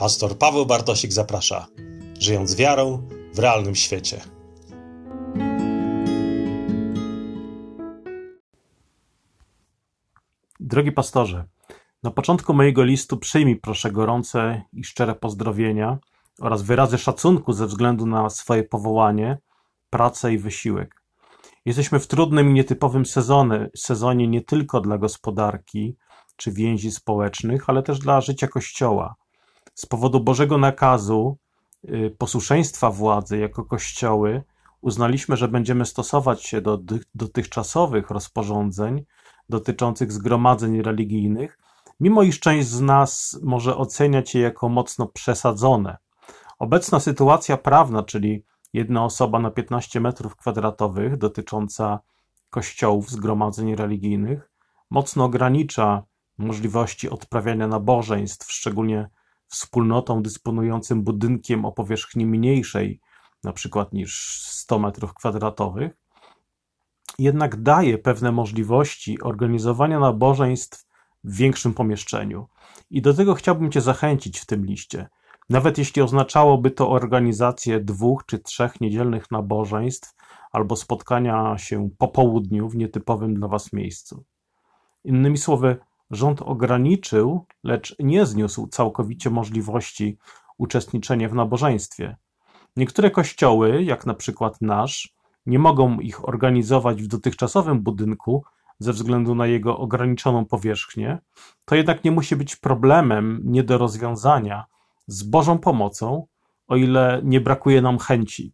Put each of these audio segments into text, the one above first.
Pastor Paweł Bartosik zaprasza, żyjąc wiarą w realnym świecie. Drogi pastorze, na początku mojego listu przyjmij proszę gorące i szczere pozdrowienia oraz wyrazy szacunku ze względu na swoje powołanie, pracę i wysiłek. Jesteśmy w trudnym i nietypowym sezonie, sezonie nie tylko dla gospodarki czy więzi społecznych, ale też dla życia Kościoła. Z powodu Bożego nakazu, y, posłuszeństwa władzy jako Kościoły, uznaliśmy, że będziemy stosować się do dotychczasowych rozporządzeń dotyczących zgromadzeń religijnych, mimo iż część z nas może oceniać je jako mocno przesadzone. Obecna sytuacja prawna, czyli jedna osoba na 15 metrów kwadratowych, dotycząca kościołów, zgromadzeń religijnych, mocno ogranicza możliwości odprawiania nabożeństw, szczególnie wspólnotom dysponującym budynkiem o powierzchni mniejszej, na przykład niż 100 metrów kwadratowych, jednak daje pewne możliwości organizowania nabożeństw w większym pomieszczeniu. I do tego chciałbym Cię zachęcić w tym liście. Nawet jeśli oznaczałoby to organizację dwóch czy trzech niedzielnych nabożeństw albo spotkania się po południu w nietypowym dla Was miejscu. Innymi słowy, rząd ograniczył, lecz nie zniósł całkowicie możliwości uczestniczenia w nabożeństwie. Niektóre kościoły, jak na przykład nasz, nie mogą ich organizować w dotychczasowym budynku ze względu na jego ograniczoną powierzchnię, to jednak nie musi być problemem nie do rozwiązania z Bożą pomocą, o ile nie brakuje nam chęci.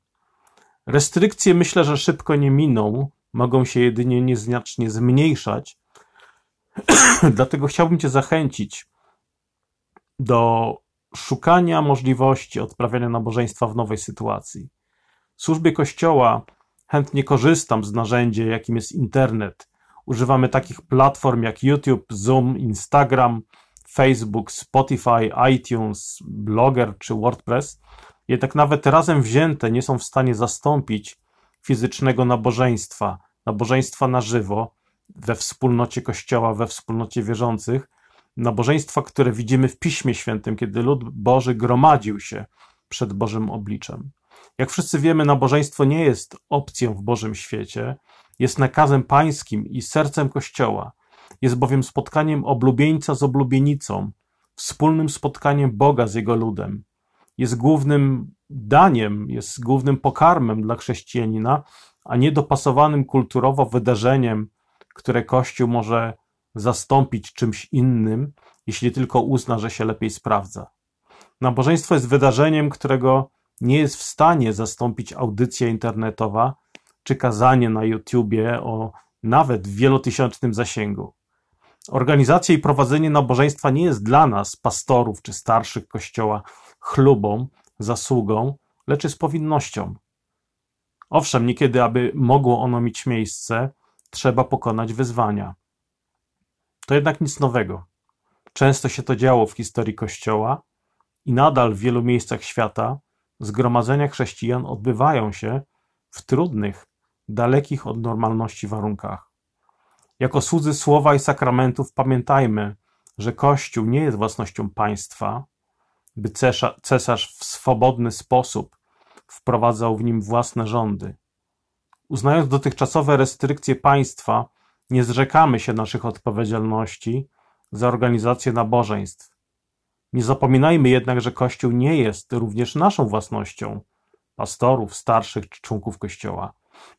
Restrykcje myślę, że szybko nie miną, mogą się jedynie nieznacznie zmniejszać. Dlatego chciałbym Cię zachęcić do szukania możliwości odprawiania nabożeństwa w nowej sytuacji. W służbie Kościoła chętnie korzystam z narzędzia, jakim jest internet. Używamy takich platform jak YouTube, Zoom, Instagram, Facebook, Spotify, iTunes, Blogger czy WordPress. Jednak nawet razem wzięte nie są w stanie zastąpić fizycznego nabożeństwa, nabożeństwa na żywo, we wspólnocie Kościoła, we wspólnocie wierzących, nabożeństwa, które widzimy w Piśmie Świętym, kiedy lud Boży gromadził się przed Bożym obliczem. Jak wszyscy wiemy, nabożeństwo nie jest opcją w Bożym świecie, jest nakazem pańskim i sercem Kościoła. Jest bowiem spotkaniem oblubieńca z oblubienicą, wspólnym spotkaniem Boga z Jego ludem. Jest głównym daniem, jest głównym pokarmem dla chrześcijanina, a nie dopasowanym kulturowo wydarzeniem, które Kościół może zastąpić czymś innym, jeśli tylko uzna, że się lepiej sprawdza. Nabożeństwo jest wydarzeniem, którego nie jest w stanie zastąpić audycja internetowa czy kazanie na YouTubie o nawet wielotysięcznym zasięgu. Organizacja i prowadzenie nabożeństwa nie jest dla nas, pastorów czy starszych kościoła, chlubą, zasługą, lecz jest powinnością. Owszem, niekiedy, aby mogło ono mieć miejsce, trzeba pokonać wyzwania. To jednak nic nowego. Często się to działo w historii Kościoła i nadal w wielu miejscach świata zgromadzenia chrześcijan odbywają się w trudnych, dalekich od normalności warunkach. Jako słudzy słowa i sakramentów pamiętajmy, że Kościół nie jest własnością państwa, by cesarz w swobodny sposób wprowadzał w nim własne rządy. Uznając dotychczasowe restrykcje państwa, nie zrzekamy się naszych odpowiedzialności za organizację nabożeństw. Nie zapominajmy jednak, że Kościół nie jest również naszą własnością, pastorów, starszych czy członków Kościoła.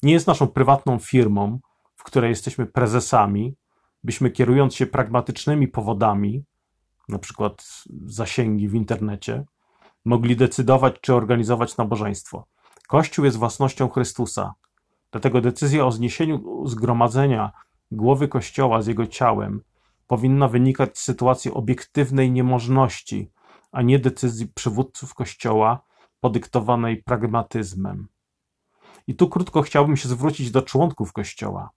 Nie jest naszą prywatną firmą, w której jesteśmy prezesami, byśmy kierując się pragmatycznymi powodami, na przykład zasięgi w internecie, mogli decydować, czy organizować nabożeństwo. Kościół jest własnością Chrystusa. Dlatego decyzja o zniesieniu zgromadzenia głowy Kościoła z jego ciałem powinna wynikać z sytuacji obiektywnej niemożności, a nie decyzji przywódców Kościoła podyktowanej pragmatyzmem. I tu krótko chciałbym się zwrócić do członków Kościoła.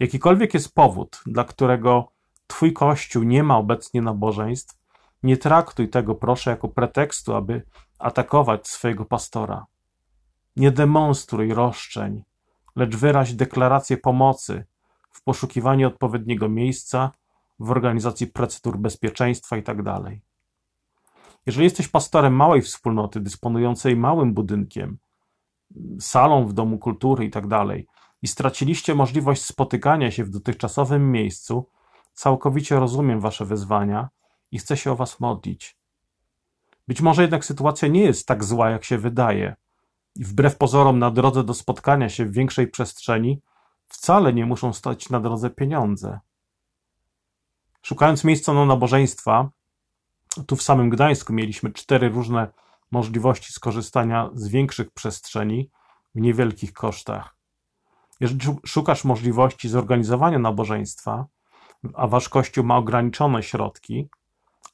Jakikolwiek jest powód, dla którego Twój Kościół nie ma obecnie nabożeństw, nie traktuj tego, proszę, jako pretekstu, aby atakować swojego pastora. Nie demonstruj roszczeń, lecz wyraź deklarację pomocy w poszukiwaniu odpowiedniego miejsca, w organizacji procedur bezpieczeństwa itd. Tak Jeżeli jesteś pastorem małej wspólnoty, dysponującej małym budynkiem, salą w domu kultury i tak i straciliście możliwość spotykania się w dotychczasowym miejscu, całkowicie rozumiem wasze wyzwania i chcę się o was modlić. Być może jednak sytuacja nie jest tak zła, jak się wydaje. Wbrew pozorom, na drodze do spotkania się w większej przestrzeni wcale nie muszą stać na drodze pieniądze. Szukając miejsca na nabożeństwa, tu w samym Gdańsku mieliśmy cztery różne możliwości skorzystania z większych przestrzeni w niewielkich kosztach. Jeżeli szukasz możliwości zorganizowania nabożeństwa, a wasz kościół ma ograniczone środki,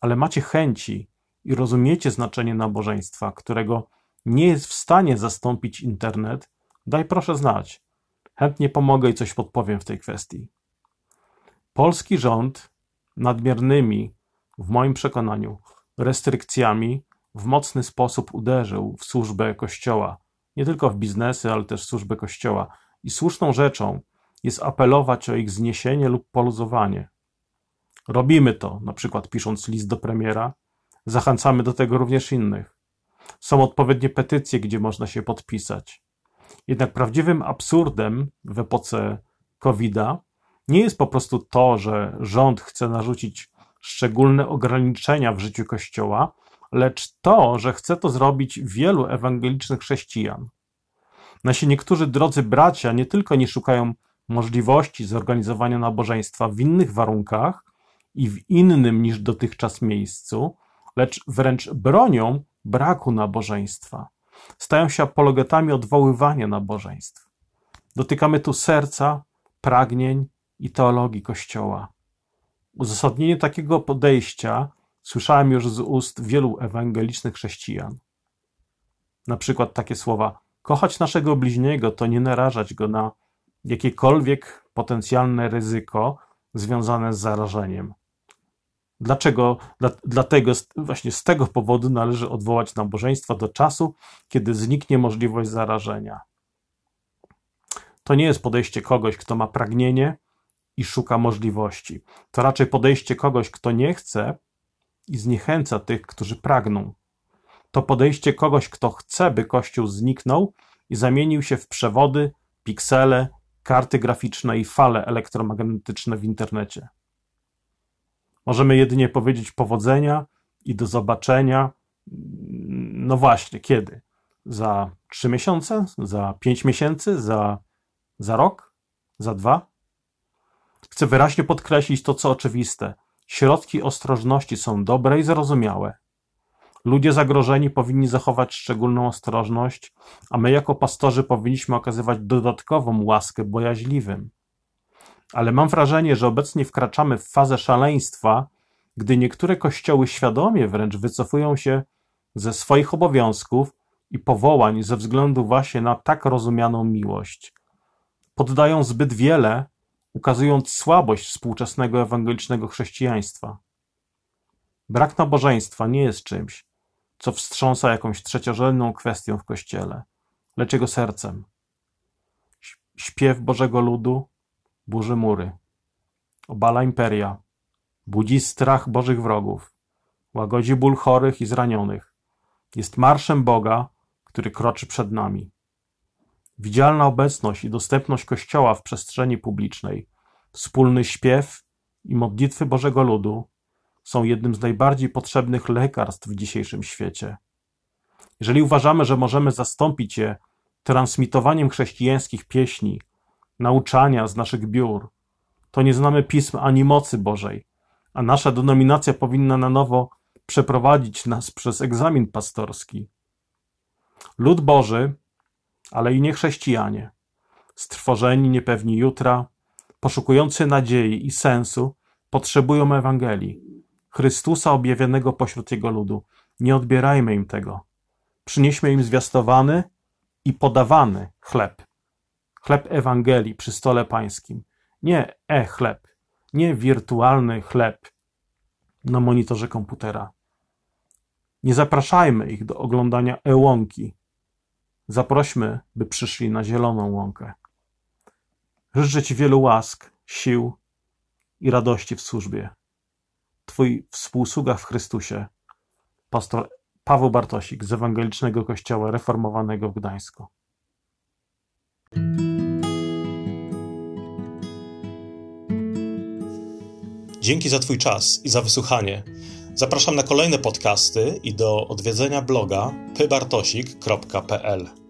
ale macie chęci i rozumiecie znaczenie nabożeństwa, którego nie jest w stanie zastąpić internet, daj proszę znać. Chętnie pomogę i coś podpowiem w tej kwestii. Polski rząd nadmiernymi, w moim przekonaniu, restrykcjami w mocny sposób uderzył w służbę Kościoła, nie tylko w biznesy, ale też w służbę Kościoła. I słuszną rzeczą jest apelować o ich zniesienie lub poluzowanie. Robimy to, na przykład pisząc list do premiera, zachęcamy do tego również innych. Są odpowiednie petycje, gdzie można się podpisać. Jednak prawdziwym absurdem w epoce COVID-a nie jest po prostu to, że rząd chce narzucić szczególne ograniczenia w życiu Kościoła, lecz to, że chce to zrobić wielu ewangelicznych chrześcijan. Nasi niektórzy drodzy bracia nie tylko nie szukają możliwości zorganizowania nabożeństwa w innych warunkach i w innym niż dotychczas miejscu, lecz wręcz bronią braku nabożeństwa. Stają się apologetami odwoływania nabożeństw. Dotykamy tu serca, pragnień i teologii Kościoła. Uzasadnienie takiego podejścia słyszałem już z ust wielu ewangelicznych chrześcijan. Na przykład takie słowa: Kochać naszego bliźniego to nie narażać go na jakiekolwiek potencjalne ryzyko związane z zarażeniem. Dlaczego? Dla, dlatego właśnie z tego powodu należy odwołać nabożeństwa do czasu, kiedy zniknie możliwość zarażenia. To nie jest podejście kogoś, kto ma pragnienie i szuka możliwości. To raczej podejście kogoś, kto nie chce i zniechęca tych, którzy pragną. To podejście kogoś, kto chce, by Kościół zniknął i zamienił się w przewody, piksele, karty graficzne i fale elektromagnetyczne w internecie. Możemy jedynie powiedzieć powodzenia i do zobaczenia. No właśnie, kiedy? Za trzy miesiące? Za pięć miesięcy? Za, za rok? Za dwa? Chcę wyraźnie podkreślić to, co oczywiste. Środki ostrożności są dobre i zrozumiałe. Ludzie zagrożeni powinni zachować szczególną ostrożność, a my jako pastorzy powinniśmy okazywać dodatkową łaskę bojaźliwym. Ale mam wrażenie, że obecnie wkraczamy w fazę szaleństwa, gdy niektóre kościoły świadomie wręcz wycofują się ze swoich obowiązków i powołań ze względu właśnie na tak rozumianą miłość. Poddają zbyt wiele, ukazując słabość współczesnego ewangelicznego chrześcijaństwa. Brak nabożeństwa nie jest czymś, co wstrząsa jakąś trzeciorzędną kwestią w kościele, lecz jego sercem. Śpiew Bożego ludu burzy mury, obala imperia, budzi strach Bożych wrogów, łagodzi ból chorych i zranionych, jest marszem Boga, który kroczy przed nami. Widzialna obecność i dostępność Kościoła w przestrzeni publicznej, wspólny śpiew i modlitwy Bożego ludu są jednym z najbardziej potrzebnych lekarstw w dzisiejszym świecie. Jeżeli uważamy, że możemy zastąpić je transmitowaniem chrześcijańskich pieśni, nauczania z naszych biur, to nie znamy pism ani mocy Bożej, a nasza denominacja powinna na nowo przeprowadzić nas przez egzamin pastorski. Lud Boży, ale i nie chrześcijanie, strwożeni niepewni jutra, poszukujący nadziei i sensu, potrzebują Ewangelii, Chrystusa objawionego pośród Jego ludu. Nie odbierajmy im tego. Przynieśmy im zwiastowany i podawany chleb. Chleb Ewangelii przy stole pańskim. Nie e-chleb, nie wirtualny chleb na monitorze komputera. Nie zapraszajmy ich do oglądania e-łąki. Zaprośmy, by przyszli na zieloną łąkę. Życzę Ci wielu łask, sił i radości w służbie. Twój współsługa w Chrystusie, pastor Paweł Bartosik z Ewangelicznego Kościoła Reformowanego w Gdańsku. Dzięki za Twój czas i za wysłuchanie. Zapraszam na kolejne podcasty i do odwiedzenia bloga pybartosik.pl.